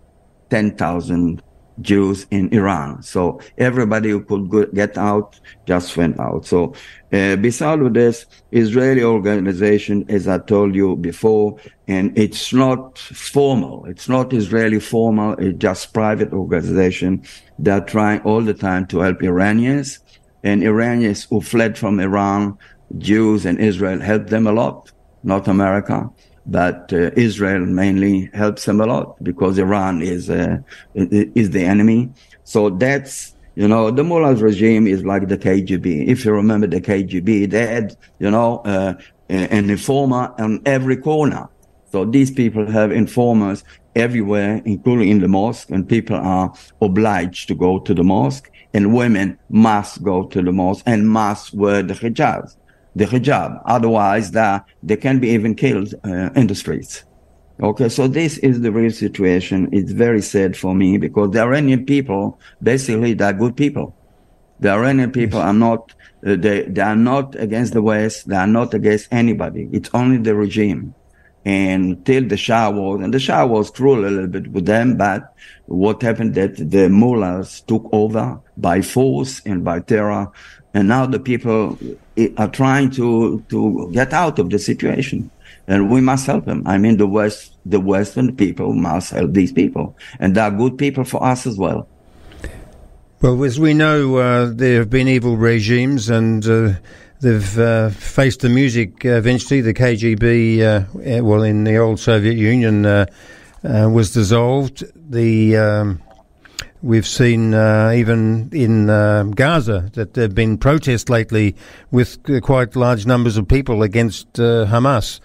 S3: 10,000 Jews in Iran. So everybody who could get out just went out. So uh, this, Israeli organization, as I told you before, and it's not formal. It's not Israeli formal. It's just private organization. They're trying all the time to help Iranians and Iranians who fled from Iran, Jews and Israel helped them a lot, not America but uh, Israel mainly helps them a lot because Iran is uh, is the enemy. So that's you know the mullahs regime is like the KGB. If you remember the KGB, they had you know uh, an informer on every corner. So these people have informers everywhere, including in the mosque, and people are obliged to go to the mosque, and women must go to the mosque and must wear the hijab the hijab. Otherwise, that they can be even killed uh, in the streets. Okay, so this is the real situation. It's very sad for me because the Iranian people, basically, they're good people. The Iranian people are not, uh, they, they are not against the West. They are not against anybody. It's only the regime. And till the Shah was, and the Shah was cruel a little bit with them, but what happened that the mullahs took over by force and by terror and now the people are trying to, to get out of the situation. And we must help them. I mean, the West, the Western people must help these people. And they are good people for us as well.
S1: Well, as we know, uh, there have been evil regimes and uh, they've uh, faced the music eventually. The KGB, uh, well, in the old Soviet Union, uh, uh, was dissolved. The um, We've seen uh, even in uh, Gaza that there have been protests lately with uh, quite large numbers of people against uh, Hamas.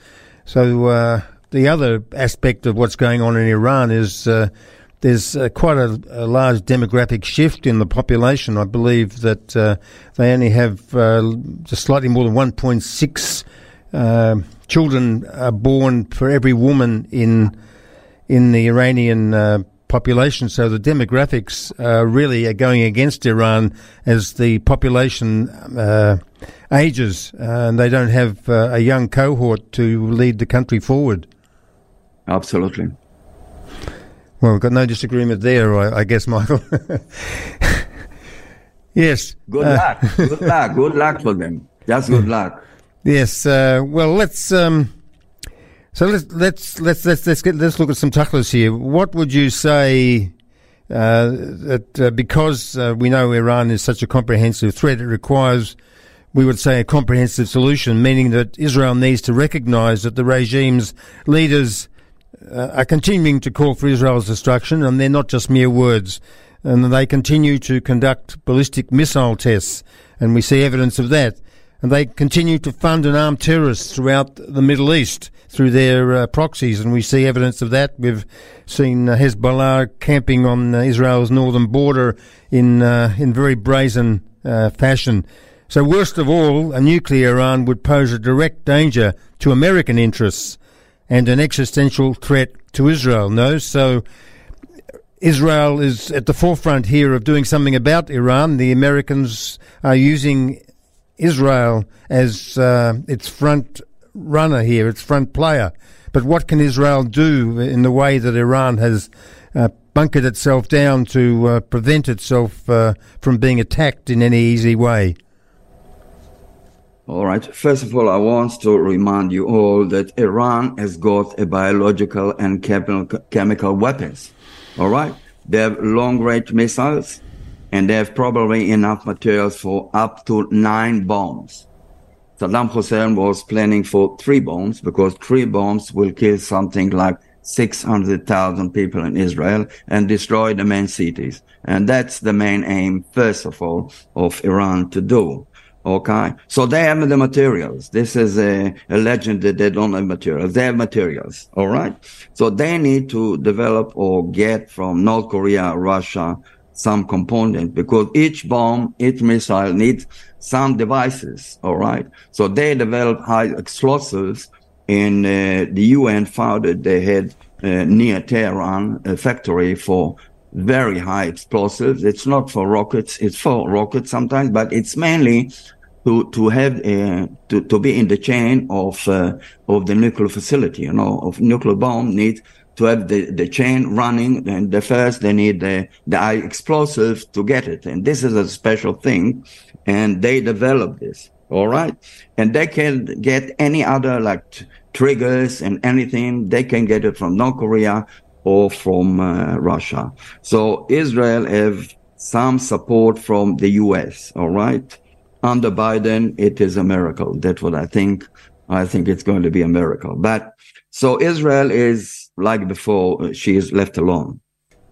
S1: So uh, the other aspect of what's going on in Iran is uh, there's quite a, a, large demographic shift in the population. I believe that they only have just slightly more than 1.6 children are born for every woman in in the Iranian population. So the demographics uh, really are going against Iran as the population uh, ages, uh, and they don't have uh, a young cohort to lead the country forward.
S3: Absolutely.
S1: Well, we've got no disagreement there, I, I guess, Michael. [laughs] yes.
S3: Good uh, luck. good luck. Good luck for them. Just good [laughs] luck.
S1: Yes. Uh, well, let's. Um, so let's let's let's let's let's get let's look at some tachlis here. What would you say uh, that uh, because uh, we know Iran is such a comprehensive threat, it requires we would say a comprehensive solution, meaning that Israel needs to recognise that the regime's leaders uh, are continuing to call for Israel's destruction, and they're not just mere words. And they continue to conduct ballistic missile tests, and we see evidence of that. And they continue to fund and arm terrorists throughout the Middle East through their uh, proxies, and we see evidence of that. We've seen uh, Hezbollah camping on uh, Israel's northern border in uh, in very brazen uh, fashion. So, worst of all, a nuclear Iran would pose a direct danger to American interests and an existential threat to Israel. No, so. Israel is at the forefront here of doing something about Iran. The Americans are using Israel as uh, its front runner here, its front player. But what can Israel do in the way that Iran has uh, bunkered itself down to uh, prevent itself uh, from being attacked in any easy way?
S3: All right. First of all, I want to remind you all that Iran has got a biological and chemical weapons. All right. They have long range missiles and they have probably enough materials for up to nine bombs. Saddam Hussein was planning for three bombs because three bombs will kill something like 600,000 people in Israel and destroy the main cities. And that's the main aim, first of all, of Iran to do. Okay. So they have the materials. This is a, a, legend that they don't have materials. They have materials. All right. So they need to develop or get from North Korea, Russia, some component because each bomb, each missile needs some devices. All right. So they develop high explosives and uh, the UN found that they had uh, near Tehran a factory for very high explosives. It's not for rockets. It's for rockets sometimes, but it's mainly to to have uh, to to be in the chain of uh, of the nuclear facility. You know, of nuclear bomb need to have the, the chain running. And the first they need the the explosive to get it, and this is a special thing, and they develop this. All right, and they can get any other like t- triggers and anything. They can get it from North Korea or from uh, Russia. So Israel have some support from the U.S. All right under Biden, it is a miracle. That's what I think. I think it's going to be a miracle. But so Israel is like before, she is left alone.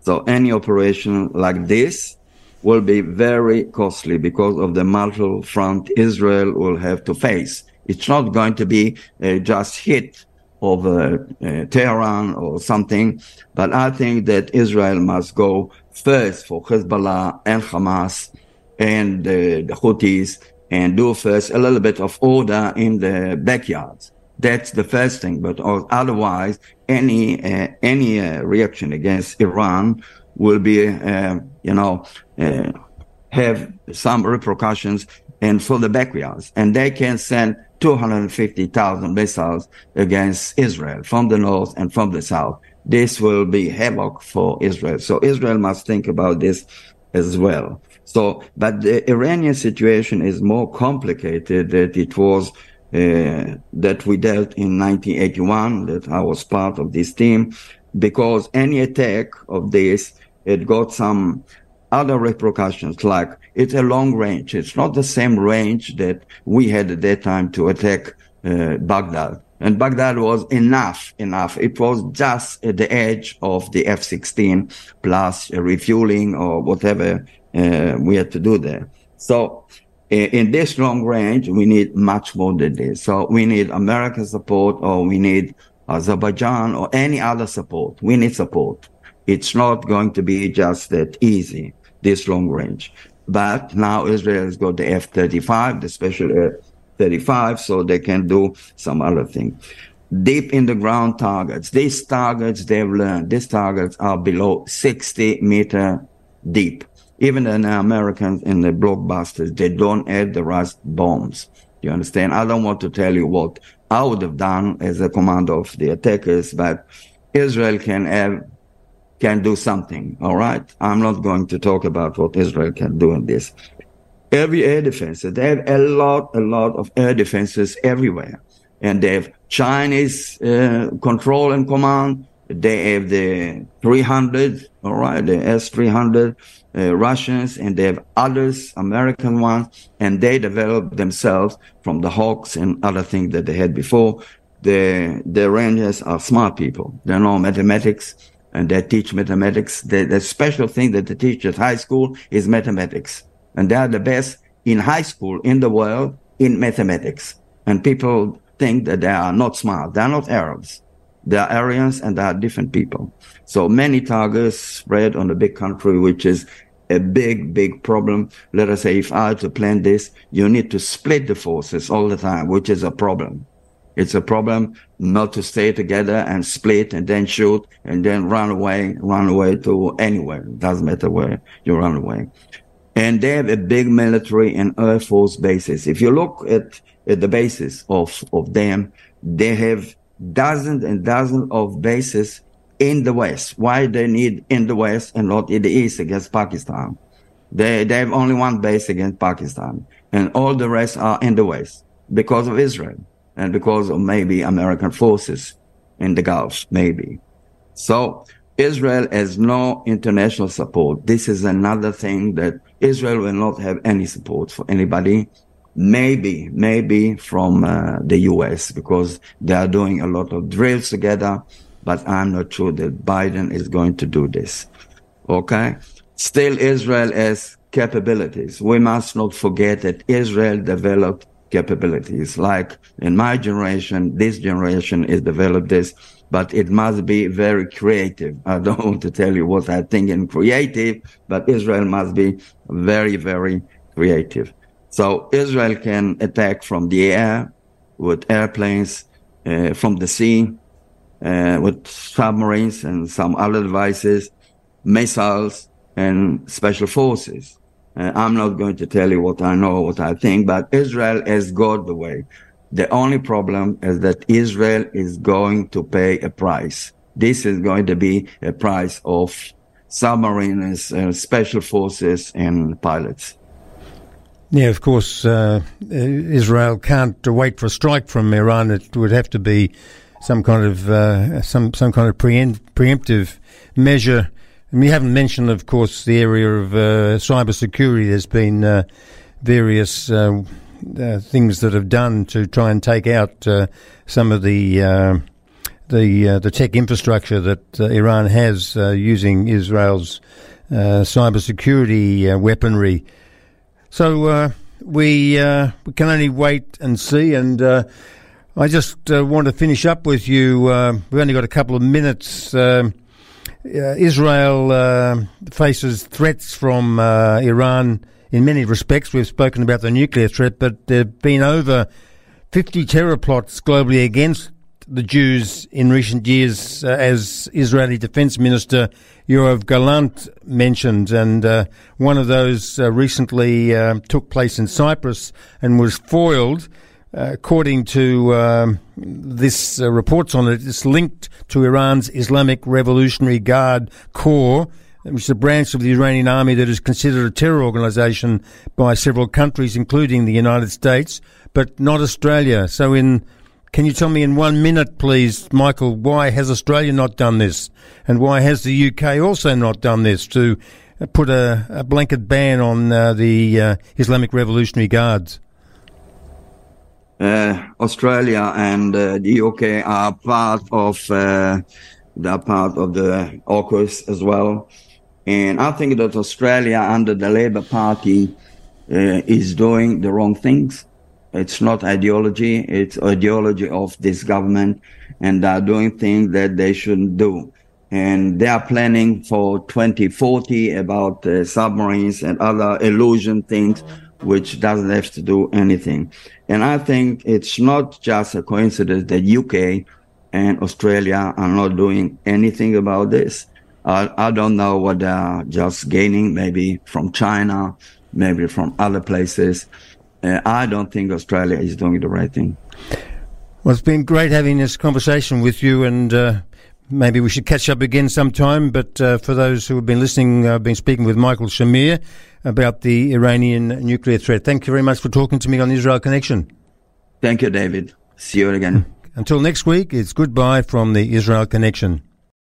S3: So any operation like this will be very costly because of the multiple front Israel will have to face. It's not going to be uh, just hit over uh, Tehran or something, but I think that Israel must go first for Hezbollah and Hamas and uh, the Houthis and do first a little bit of order in the backyards. That's the first thing. But otherwise, any uh, any uh, reaction against Iran will be, uh, you know, uh, have some repercussions and for the backyards. And they can send 250,000 missiles against Israel from the north and from the south. This will be havoc for Israel. So Israel must think about this as well. So, but the Iranian situation is more complicated than it was uh, that we dealt in 1981, that I was part of this team, because any attack of this, it got some other repercussions, like it's a long range. It's not the same range that we had at that time to attack uh, Baghdad. And Baghdad was enough, enough. It was just at the edge of the F-16 plus refueling or whatever Uh, we have to do there. So in this long range, we need much more than this. So we need American support or we need Azerbaijan or any other support. We need support. It's not going to be just that easy, this long range. But now Israel has got the F-35, the special F-35, so they can do some other thing. Deep in the ground targets. These targets, they've learned, these targets are below 60 meter deep. Even the Americans in the blockbusters, they don't add the rust bombs. You understand? I don't want to tell you what I would have done as a commander of the attackers, but Israel can have, can do something. All right. I'm not going to talk about what Israel can do in this. Every air defense, they have a lot, a lot of air defenses everywhere. And they have Chinese uh, control and command. They have the 300, all right, the S-300 uh, Russians and they have others, American ones, and they developed themselves from the Hawks and other things that they had before. The, the Rangers are smart people. They know mathematics and they teach mathematics. The, the special thing that they teach at high school is mathematics. And they are the best in high school in the world in mathematics. And people think that they are not smart. They are not Arabs. They are Aryans and they are different people. So many targets spread on a big country, which is a big, big problem. Let us say if I had to plan this, you need to split the forces all the time, which is a problem. It's a problem not to stay together and split and then shoot and then run away, run away to anywhere. It doesn't matter where you run away. And they have a big military and air force bases. If you look at, at the bases of, of them, they have dozens and dozens of bases in the West. Why they need in the West and not in the East against Pakistan? They, they have only one base against Pakistan and all the rest are in the West because of Israel and because of maybe American forces in the Gulf, maybe. So Israel has no international support. This is another thing that Israel will not have any support for anybody. Maybe, maybe from uh, the U.S. because they are doing a lot of drills together but I'm not sure that Biden is going to do this. Okay. Still, Israel has capabilities. We must not forget that Israel developed capabilities. Like in my generation, this generation is developed this, but it must be very creative. [laughs] I don't want to tell you what I think in creative, but Israel must be very, very creative. So Israel can attack from the air with airplanes, uh, from the sea, uh, with submarines and some other devices, missiles and special forces. Uh, I'm not going to tell you what I know, what I think, but Israel has got the way. The only problem is that Israel is going to pay a price. This is going to be a price of submarines, uh, special forces, and pilots.
S1: Yeah, of course, uh, Israel can't wait for a strike from Iran. It would have to be some kind of uh, some some kind of preemptive measure and we haven't mentioned, of course, the area of uh, cyber security. There's been uh, various uh, uh, things that have done to try and take out uh, some of the uh, the the tech infrastructure that Iran has using Israel's cyber security weaponry. So we we can only wait and see. And I just want to finish up with you. we've only got a couple of minutes. Uh, Israel uh, faces threats from uh, Iran in many respects. We've spoken about the nuclear threat, but there have been over 50 terror plots globally against the Jews in recent years, uh, as Israeli Defense Minister Yoav Gallant mentioned. And uh, one of those uh, recently took place in Cyprus and was foiled. Uh, according to um, this uh, reports on it, it's linked to Iran's Islamic Revolutionary Guard Corps, which is a branch of the Iranian army that is considered a terror organisation by several countries, including the United States, but not Australia. So, in can you tell me in one minute, please, Michael, why has Australia not done this, and why has the UK also not done this to put a, a blanket ban on uh, the uh, Islamic Revolutionary Guards?
S3: uh, Australia and uh, the UK are part of uh, the part of the AUKUS as well. And I think that Australia under the Labour Party uh, is doing the wrong things. It's not ideology. It's ideology of this government and they're doing things that they shouldn't do. And they are planning for 2040 about uh, submarines and other illusion things which doesn't have to do anything. And I think it's not just a coincidence that UK and Australia are not doing anything about this. I, I don't know what they're just gaining, maybe from China, maybe from other places. Uh, I don't think Australia is doing the right thing.
S1: Well, it's been great having this conversation with you, and uh, maybe we should catch up again sometime. But uh, for those who have been listening, I've been speaking with Michael Shamir about the Iranian nuclear threat. Thank you very much for talking to me on the Israel Connection.
S3: Thank you, David. See you again.
S1: Until next week, it's goodbye from the Israel Connection.